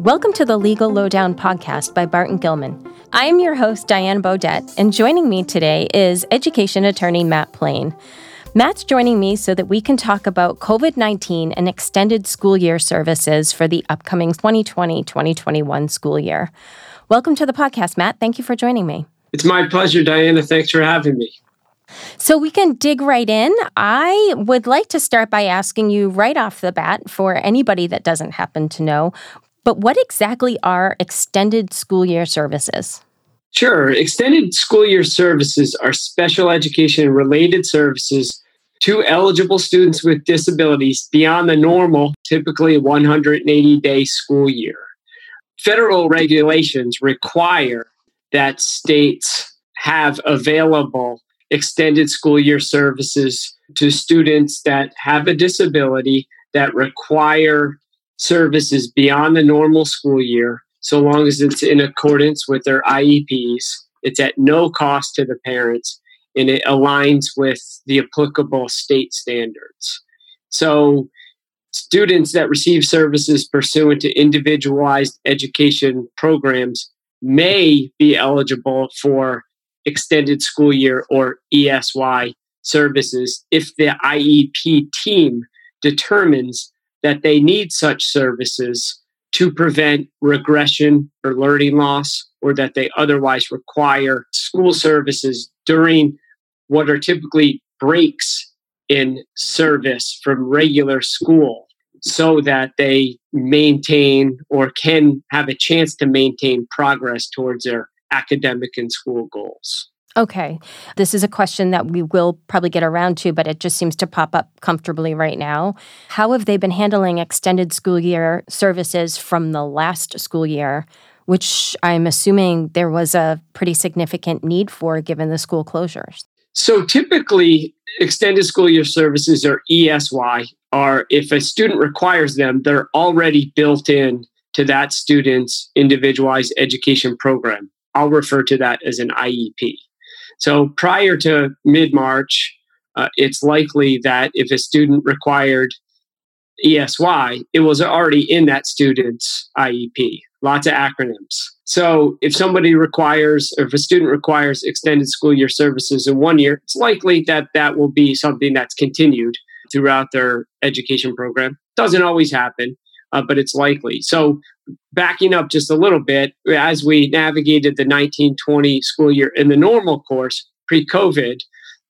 Welcome to the Legal Lowdown podcast by Barton Gilman. I am your host, Diane Beaudette, and joining me today is education attorney Matt Plain. Matt's joining me so that we can talk about COVID 19 and extended school year services for the upcoming 2020 2021 school year. Welcome to the podcast, Matt. Thank you for joining me. It's my pleasure, Diana. Thanks for having me. So we can dig right in. I would like to start by asking you right off the bat for anybody that doesn't happen to know but what exactly are extended school year services? Sure. Extended school year services are special education related services to eligible students with disabilities beyond the normal, typically 180 day school year. Federal regulations require that states have available extended school year services to students that have a disability that require services beyond the normal school year, so long as it's in accordance with their IEPs. It's at no cost to the parents and it aligns with the applicable state standards. So, students that receive services pursuant to individualized education programs may be eligible for extended school year or ESY services if the IEP team determines that they need such services to prevent regression or learning loss, or that they otherwise require school services during what are typically breaks in service from regular school so that they maintain or can have a chance to maintain progress towards their academic and school goals. Okay. This is a question that we will probably get around to, but it just seems to pop up comfortably right now. How have they been handling extended school year services from the last school year, which I'm assuming there was a pretty significant need for given the school closures? So typically, extended school year services or ESY are if a student requires them, they're already built in to that student's individualized education program. I'll refer to that as an IEP. So prior to mid March, uh, it's likely that if a student required ESY, it was already in that student's IEP. Lots of acronyms. So if somebody requires, or if a student requires extended school year services in one year, it's likely that that will be something that's continued throughout their education program. Doesn't always happen, uh, but it's likely. So backing up just a little bit, as we navigated the 1920 school year in the normal course pre COVID,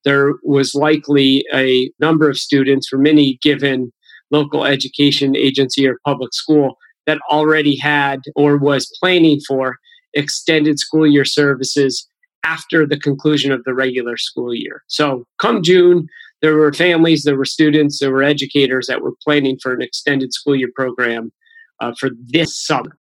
there was likely a number of students from any given local education agency or public school that already had or was planning for extended school year services after the conclusion of the regular school year. So, come June, there were families, there were students, there were educators that were planning for an extended school year program uh, for this summer.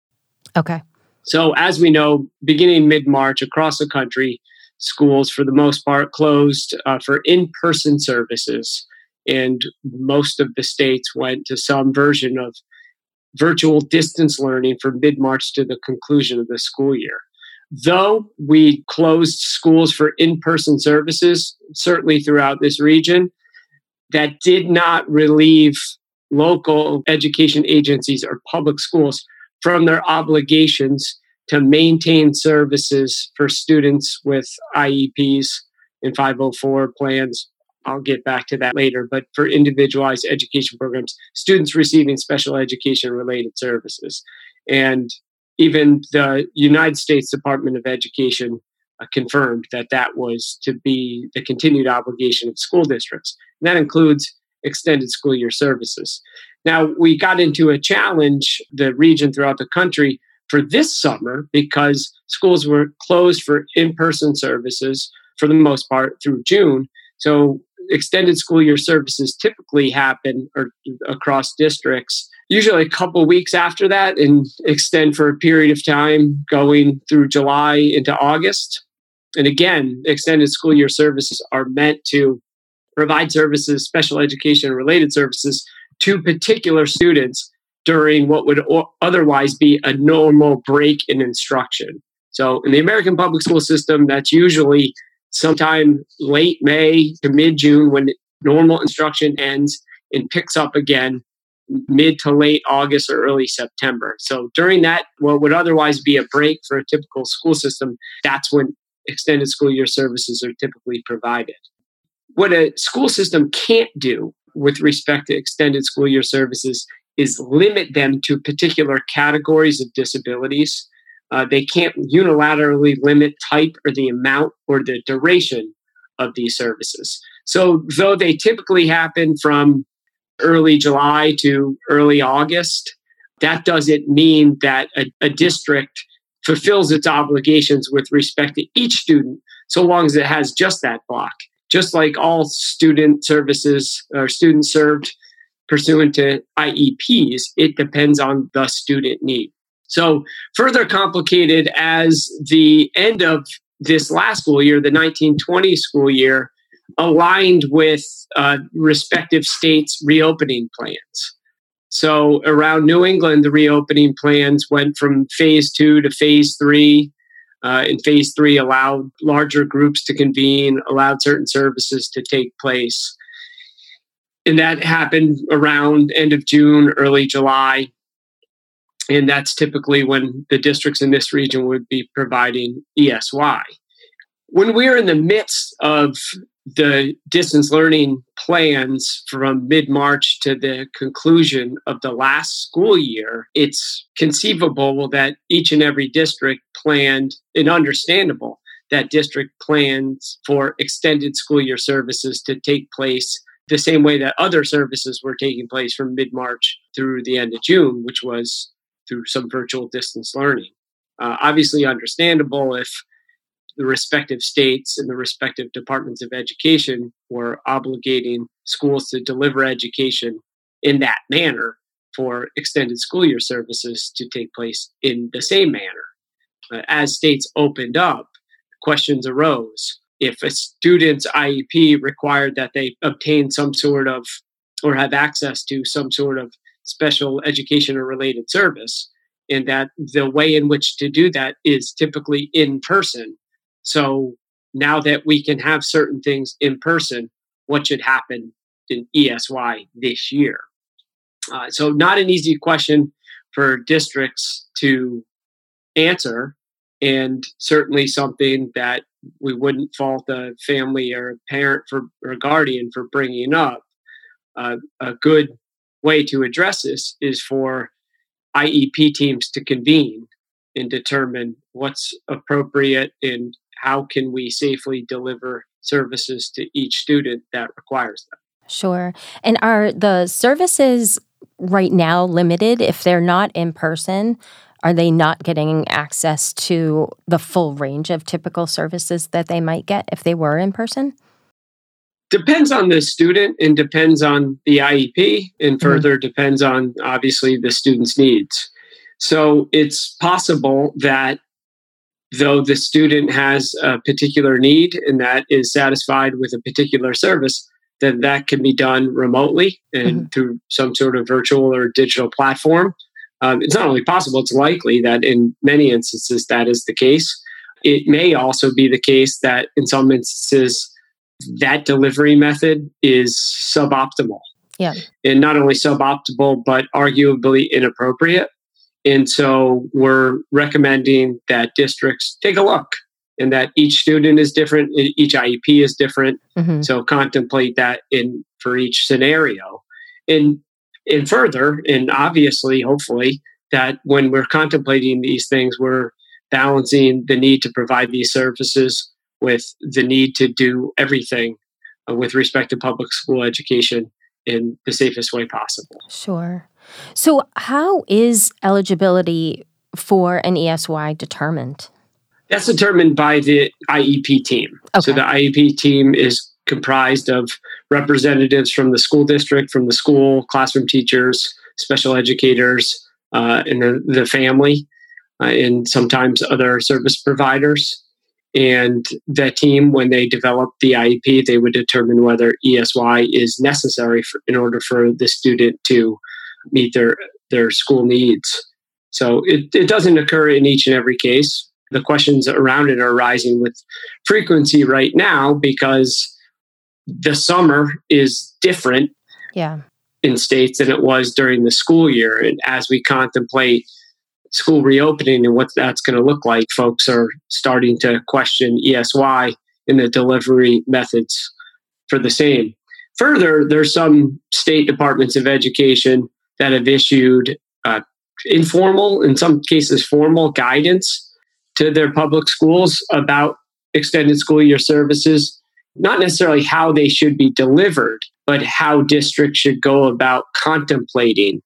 Okay. So, as we know, beginning mid March across the country, schools for the most part closed uh, for in person services. And most of the states went to some version of virtual distance learning from mid March to the conclusion of the school year. Though we closed schools for in person services, certainly throughout this region, that did not relieve local education agencies or public schools from their obligations to maintain services for students with IEPs and 504 plans. I'll get back to that later, but for individualized education programs, students receiving special education related services. And even the United States Department of Education uh, confirmed that that was to be the continued obligation of school districts. And that includes extended school year services. Now, we got into a challenge, the region throughout the country, for this summer because schools were closed for in person services for the most part through June. So, extended school year services typically happen or, across districts usually a couple weeks after that and extend for a period of time going through July into August. And again, extended school year services are meant to provide services, special education related services to particular students during what would otherwise be a normal break in instruction. So, in the American public school system, that's usually sometime late May to mid June when normal instruction ends and picks up again mid to late August or early September. So during that, what would otherwise be a break for a typical school system, that's when extended school year services are typically provided. What a school system can't do with respect to extended school year services is limit them to particular categories of disabilities. Uh, they can't unilaterally limit type or the amount or the duration of these services. So, though they typically happen from early July to early August, that doesn't mean that a, a district fulfills its obligations with respect to each student so long as it has just that block. Just like all student services or students served pursuant to IEPs, it depends on the student need. So, further complicated as the end of this last school year, the 1920 school year, aligned with uh, respective states' reopening plans. So, around New England, the reopening plans went from phase two to phase three. Uh, in phase three, allowed larger groups to convene, allowed certain services to take place. And that happened around end of June, early July. And that's typically when the districts in this region would be providing ESY. When we're in the midst of the distance learning plans from mid March to the conclusion of the last school year, it's conceivable that each and every district planned and understandable that district plans for extended school year services to take place the same way that other services were taking place from mid March through the end of June, which was through some virtual distance learning. Uh, obviously, understandable if the respective states and the respective departments of education were obligating schools to deliver education in that manner for extended school year services to take place in the same manner. Uh, as states opened up, questions arose. If a student's IEP required that they obtain some sort of or have access to some sort of special education or related service, and that the way in which to do that is typically in person, so now that we can have certain things in person, what should happen in ESY this year? Uh, so, not an easy question for districts to answer, and certainly something that we wouldn't fault a family or a parent for or guardian for bringing up. Uh, a good way to address this is for IEP teams to convene and determine what's appropriate and how can we safely deliver services to each student that requires them. Sure. And are the services right now limited if they're not in person? Are they not getting access to the full range of typical services that they might get if they were in person? Depends on the student and depends on the IEP, and mm-hmm. further mm-hmm. depends on obviously the student's needs. So it's possible that though the student has a particular need and that is satisfied with a particular service, then that can be done remotely and mm-hmm. through some sort of virtual or digital platform. Um, it's not only possible, it's likely that in many instances that is the case. It may also be the case that in some instances that delivery method is suboptimal. Yeah. And not only suboptimal, but arguably inappropriate. And so we're recommending that districts take a look and that each student is different, each IEP is different. Mm-hmm. So contemplate that in for each scenario. And and further, and obviously, hopefully, that when we're contemplating these things, we're balancing the need to provide these services with the need to do everything uh, with respect to public school education in the safest way possible. Sure. So, how is eligibility for an ESY determined? That's determined by the IEP team. Okay. So, the IEP team is comprised of representatives from the school district, from the school, classroom teachers, special educators, uh, and the, the family, uh, and sometimes other service providers. And that team, when they develop the IEP, they would determine whether ESY is necessary for, in order for the student to meet their their school needs. So it, it doesn't occur in each and every case. The questions around it are rising with frequency right now because the summer is different. Yeah. in states than it was during the school year. And as we contemplate school reopening and what that's going to look like, folks are starting to question ESY and the delivery methods for the same. Further, there's some state departments of education that have issued uh, informal, in some cases, formal guidance to their public schools about extended school year services, not necessarily how they should be delivered, but how districts should go about contemplating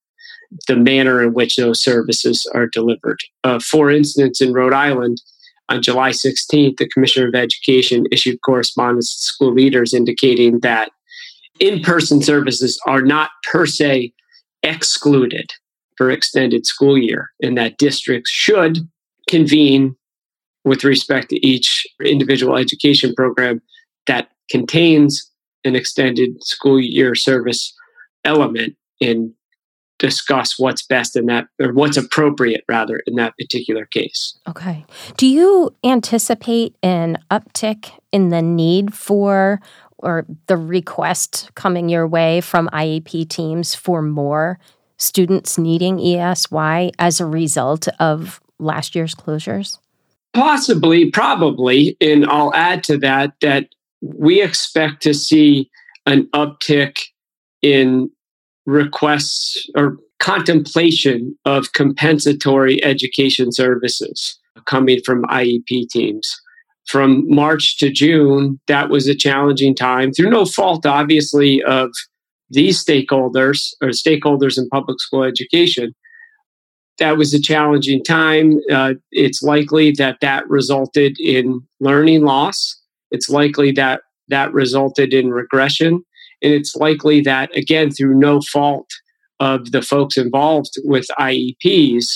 the manner in which those services are delivered. Uh, for instance, in Rhode Island, on July 16th, the Commissioner of Education issued correspondence to school leaders indicating that in person services are not per se excluded for extended school year and that districts should convene with respect to each individual education program that contains an extended school year service element and discuss what's best in that or what's appropriate rather in that particular case. Okay. Do you anticipate an uptick in the need for or the request coming your way from IEP teams for more students needing ESY as a result of last year's closures? Possibly, probably. And I'll add to that that we expect to see an uptick in requests or contemplation of compensatory education services coming from IEP teams. From March to June, that was a challenging time through no fault, obviously, of these stakeholders or stakeholders in public school education that was a challenging time. Uh, it's likely that that resulted in learning loss. It's likely that that resulted in regression. And it's likely that, again, through no fault of the folks involved with IEPs,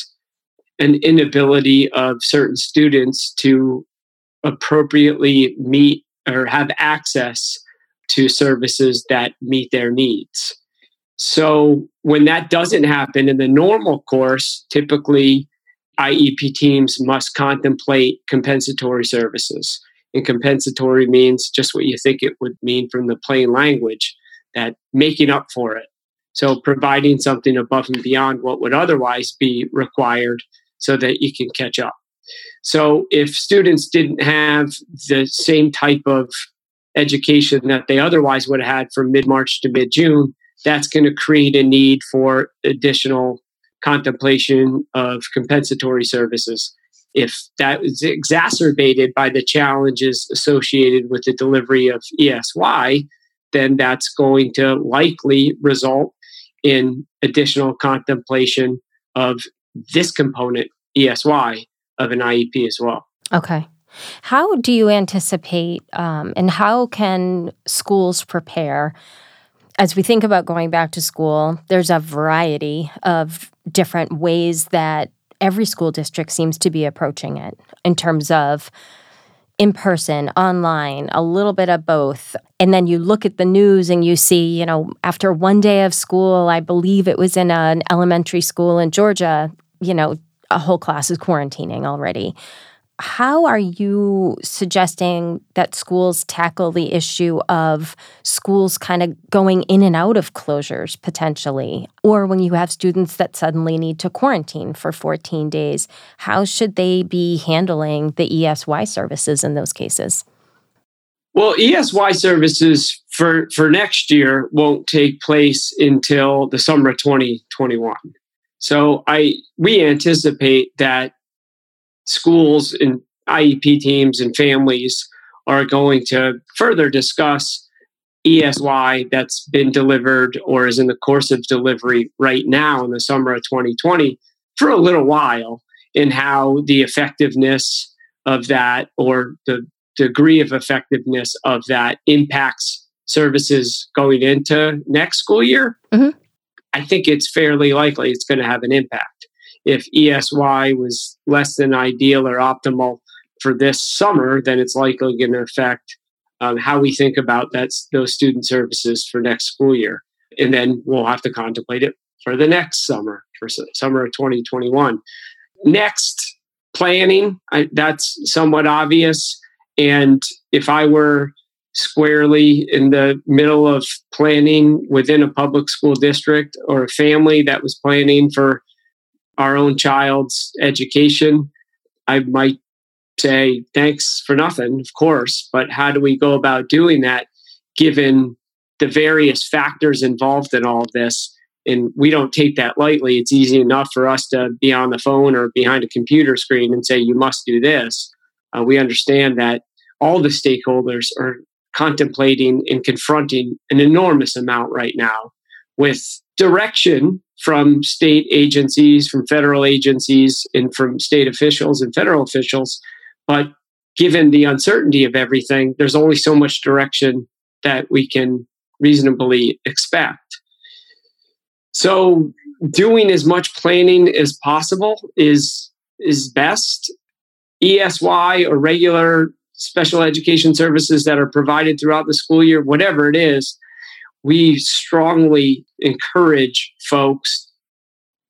an inability of certain students to appropriately meet or have access to services that meet their needs. So when that doesn't happen in the normal course, typically IEP teams must contemplate compensatory services. And compensatory means just what you think it would mean from the plain language, that making up for it. So providing something above and beyond what would otherwise be required so that you can catch up. So if students didn't have the same type of education that they otherwise would have had from mid March to mid June, that's going to create a need for additional contemplation of compensatory services. If that is exacerbated by the challenges associated with the delivery of ESY, then that's going to likely result in additional contemplation of this component, ESY, of an IEP as well. Okay. How do you anticipate um, and how can schools prepare as we think about going back to school, there's a variety of different ways that every school district seems to be approaching it in terms of in person, online, a little bit of both. And then you look at the news and you see, you know, after one day of school, I believe it was in an elementary school in Georgia, you know, a whole class is quarantining already how are you suggesting that schools tackle the issue of schools kind of going in and out of closures potentially? Or when you have students that suddenly need to quarantine for 14 days, how should they be handling the ESY services in those cases? Well, ESY services for, for next year won't take place until the summer of 2021. So I we anticipate that schools and IEP teams and families are going to further discuss ESY that's been delivered or is in the course of delivery right now in the summer of 2020 for a little while in how the effectiveness of that or the degree of effectiveness of that impacts services going into next school year. Mm-hmm. I think it's fairly likely it's going to have an impact if ESY was less than ideal or optimal for this summer, then it's likely going to affect um, how we think about that, those student services for next school year. And then we'll have to contemplate it for the next summer, for summer of 2021. Next, planning, I, that's somewhat obvious. And if I were squarely in the middle of planning within a public school district or a family that was planning for our own child's education, I might say thanks for nothing, of course, but how do we go about doing that given the various factors involved in all of this? And we don't take that lightly. It's easy enough for us to be on the phone or behind a computer screen and say, you must do this. Uh, we understand that all the stakeholders are contemplating and confronting an enormous amount right now with direction from state agencies, from federal agencies, and from state officials and federal officials. But given the uncertainty of everything, there's only so much direction that we can reasonably expect. So, doing as much planning as possible is is best. ESY or regular special education services that are provided throughout the school year, whatever it is, we strongly encourage folks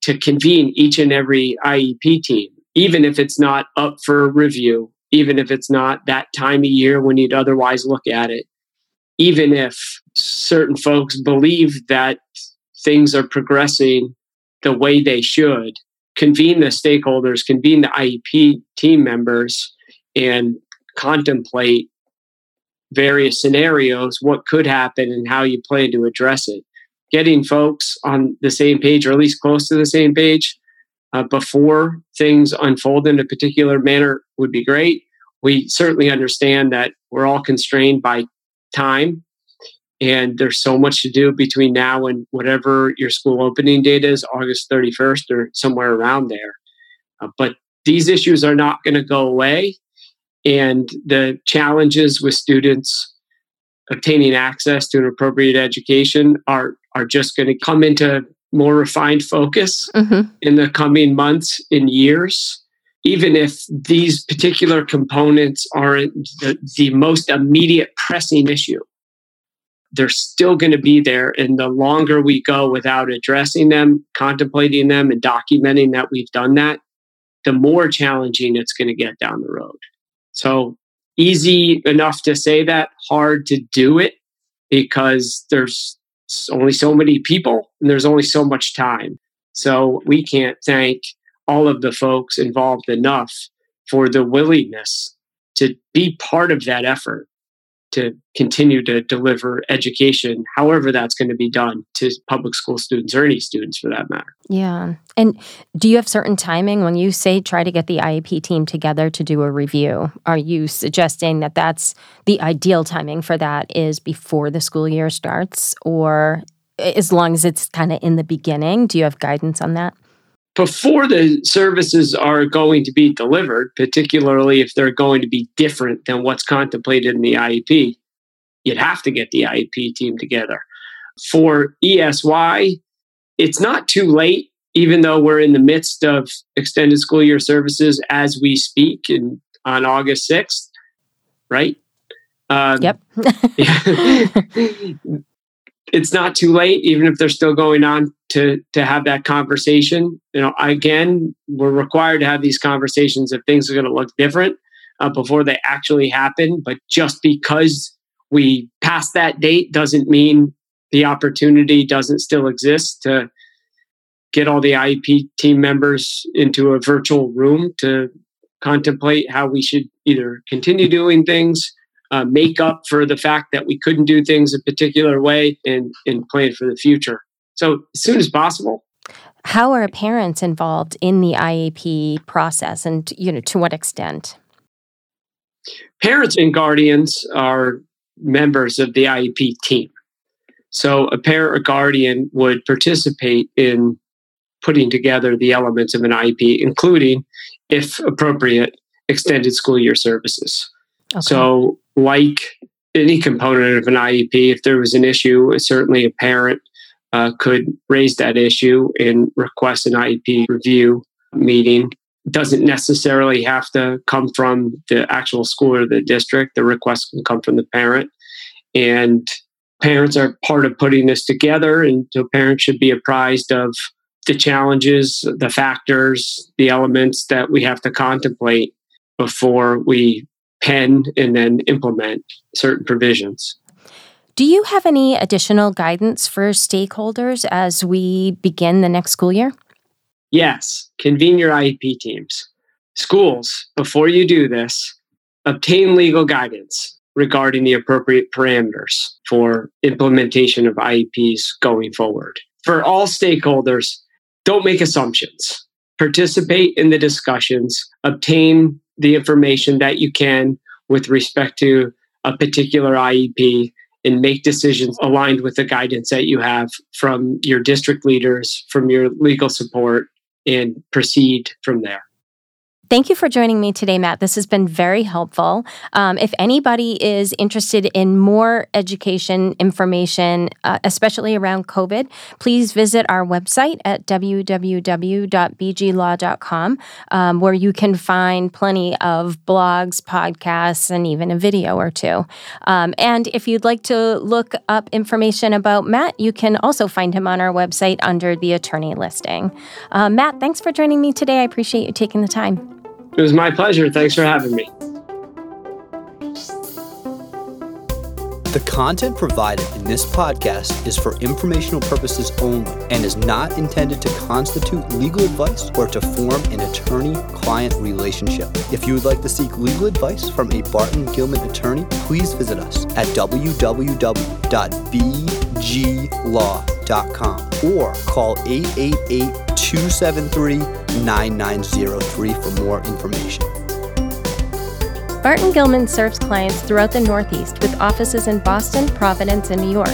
to convene each and every IEP team, even if it's not up for review, even if it's not that time of year when you'd otherwise look at it, even if certain folks believe that things are progressing the way they should, convene the stakeholders, convene the IEP team members, and contemplate various scenarios, what could happen, and how you plan to address it. Getting folks on the same page, or at least close to the same page, uh, before things unfold in a particular manner would be great. We certainly understand that we're all constrained by time, and there's so much to do between now and whatever your school opening date is, August 31st or somewhere around there. Uh, but these issues are not going to go away and the challenges with students obtaining access to an appropriate education are are just going to come into more refined focus mm-hmm. in the coming months and years even if these particular components aren't the, the most immediate pressing issue they're still going to be there and the longer we go without addressing them contemplating them and documenting that we've done that the more challenging it's going to get down the road so easy enough to say that, hard to do it because there's only so many people and there's only so much time. So we can't thank all of the folks involved enough for the willingness to be part of that effort to continue to deliver education, however that's going to be done to public school students or any students for that matter. Yeah. And do you have certain timing when you say try to get the IEP team together to do a review? Are you suggesting that that's the ideal timing for that is before the school year starts or as long as it's kind of in the beginning? Do you have guidance on that? Before the services are going to be delivered, particularly if they're going to be different than what's contemplated in the IEP, you'd have to get the IEP team together. For ESY, it's not too late, even though we're in the midst of extended school year services as we speak in, on August 6th, right? Um, yep. it's not too late, even if they're still going on to to have that conversation. You know, again, we're required to have these conversations if things are going to look different uh, before they actually happen. But just because we pass that date doesn't mean the opportunity doesn't still exist to get all the IEP team members into a virtual room to contemplate how we should either continue doing things uh, make up for the fact that we couldn't do things a particular way and, and plan for the future. So as soon as possible. How are parents involved in the IEP process and you know to what extent? Parents and guardians are members of the IEP team. So a parent or guardian would participate in putting together the elements of an IEP, including, if appropriate, extended school year services. Okay. So like any component of an IEP, if there was an issue, certainly a parent uh, could raise that issue and request an IEP review meeting. Doesn't necessarily have to come from the actual school or the district. The request can come from the parent. And parents are part of putting this together, and so parents should be apprised of the challenges, the factors, the elements that we have to contemplate before we pen and then implement certain provisions. Do you have any additional guidance for stakeholders as we begin the next school year? Yes, convene your IEP teams. Schools, before you do this, obtain legal guidance regarding the appropriate parameters for implementation of IEPs going forward. For all stakeholders, don't make assumptions. Participate in the discussions, obtain the information that you can with respect to a particular IEP, and make decisions aligned with the guidance that you have from your district leaders, from your legal support, and proceed from there. Thank you for joining me today, Matt. This has been very helpful. Um, if anybody is interested in more education information, uh, especially around COVID, please visit our website at www.bglaw.com, um, where you can find plenty of blogs, podcasts, and even a video or two. Um, and if you'd like to look up information about Matt, you can also find him on our website under the attorney listing. Uh, Matt, thanks for joining me today. I appreciate you taking the time. It was my pleasure. Thanks for having me. The content provided in this podcast is for informational purposes only and is not intended to constitute legal advice or to form an attorney client relationship. If you would like to seek legal advice from a Barton Gilman attorney, please visit us at www.bglaw.com or call 888 273 9903 for more information. Barton Gilman serves clients throughout the Northeast with offices in Boston, Providence, and New York,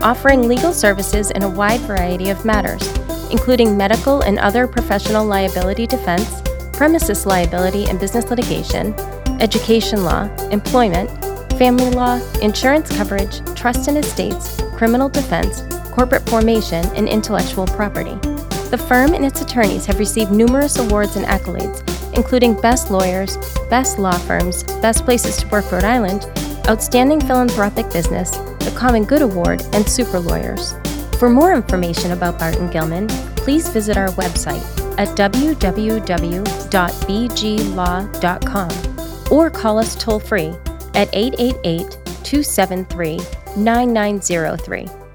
offering legal services in a wide variety of matters, including medical and other professional liability defense, premises liability and business litigation, education law, employment, family law, insurance coverage, trust and estates, criminal defense, corporate formation, and intellectual property. The firm and its attorneys have received numerous awards and accolades, including Best Lawyers, Best Law Firms, Best Places to Work Rhode Island, Outstanding Philanthropic Business, the Common Good Award, and Super Lawyers. For more information about Barton Gilman, please visit our website at www.bglaw.com or call us toll free at 888 273 9903.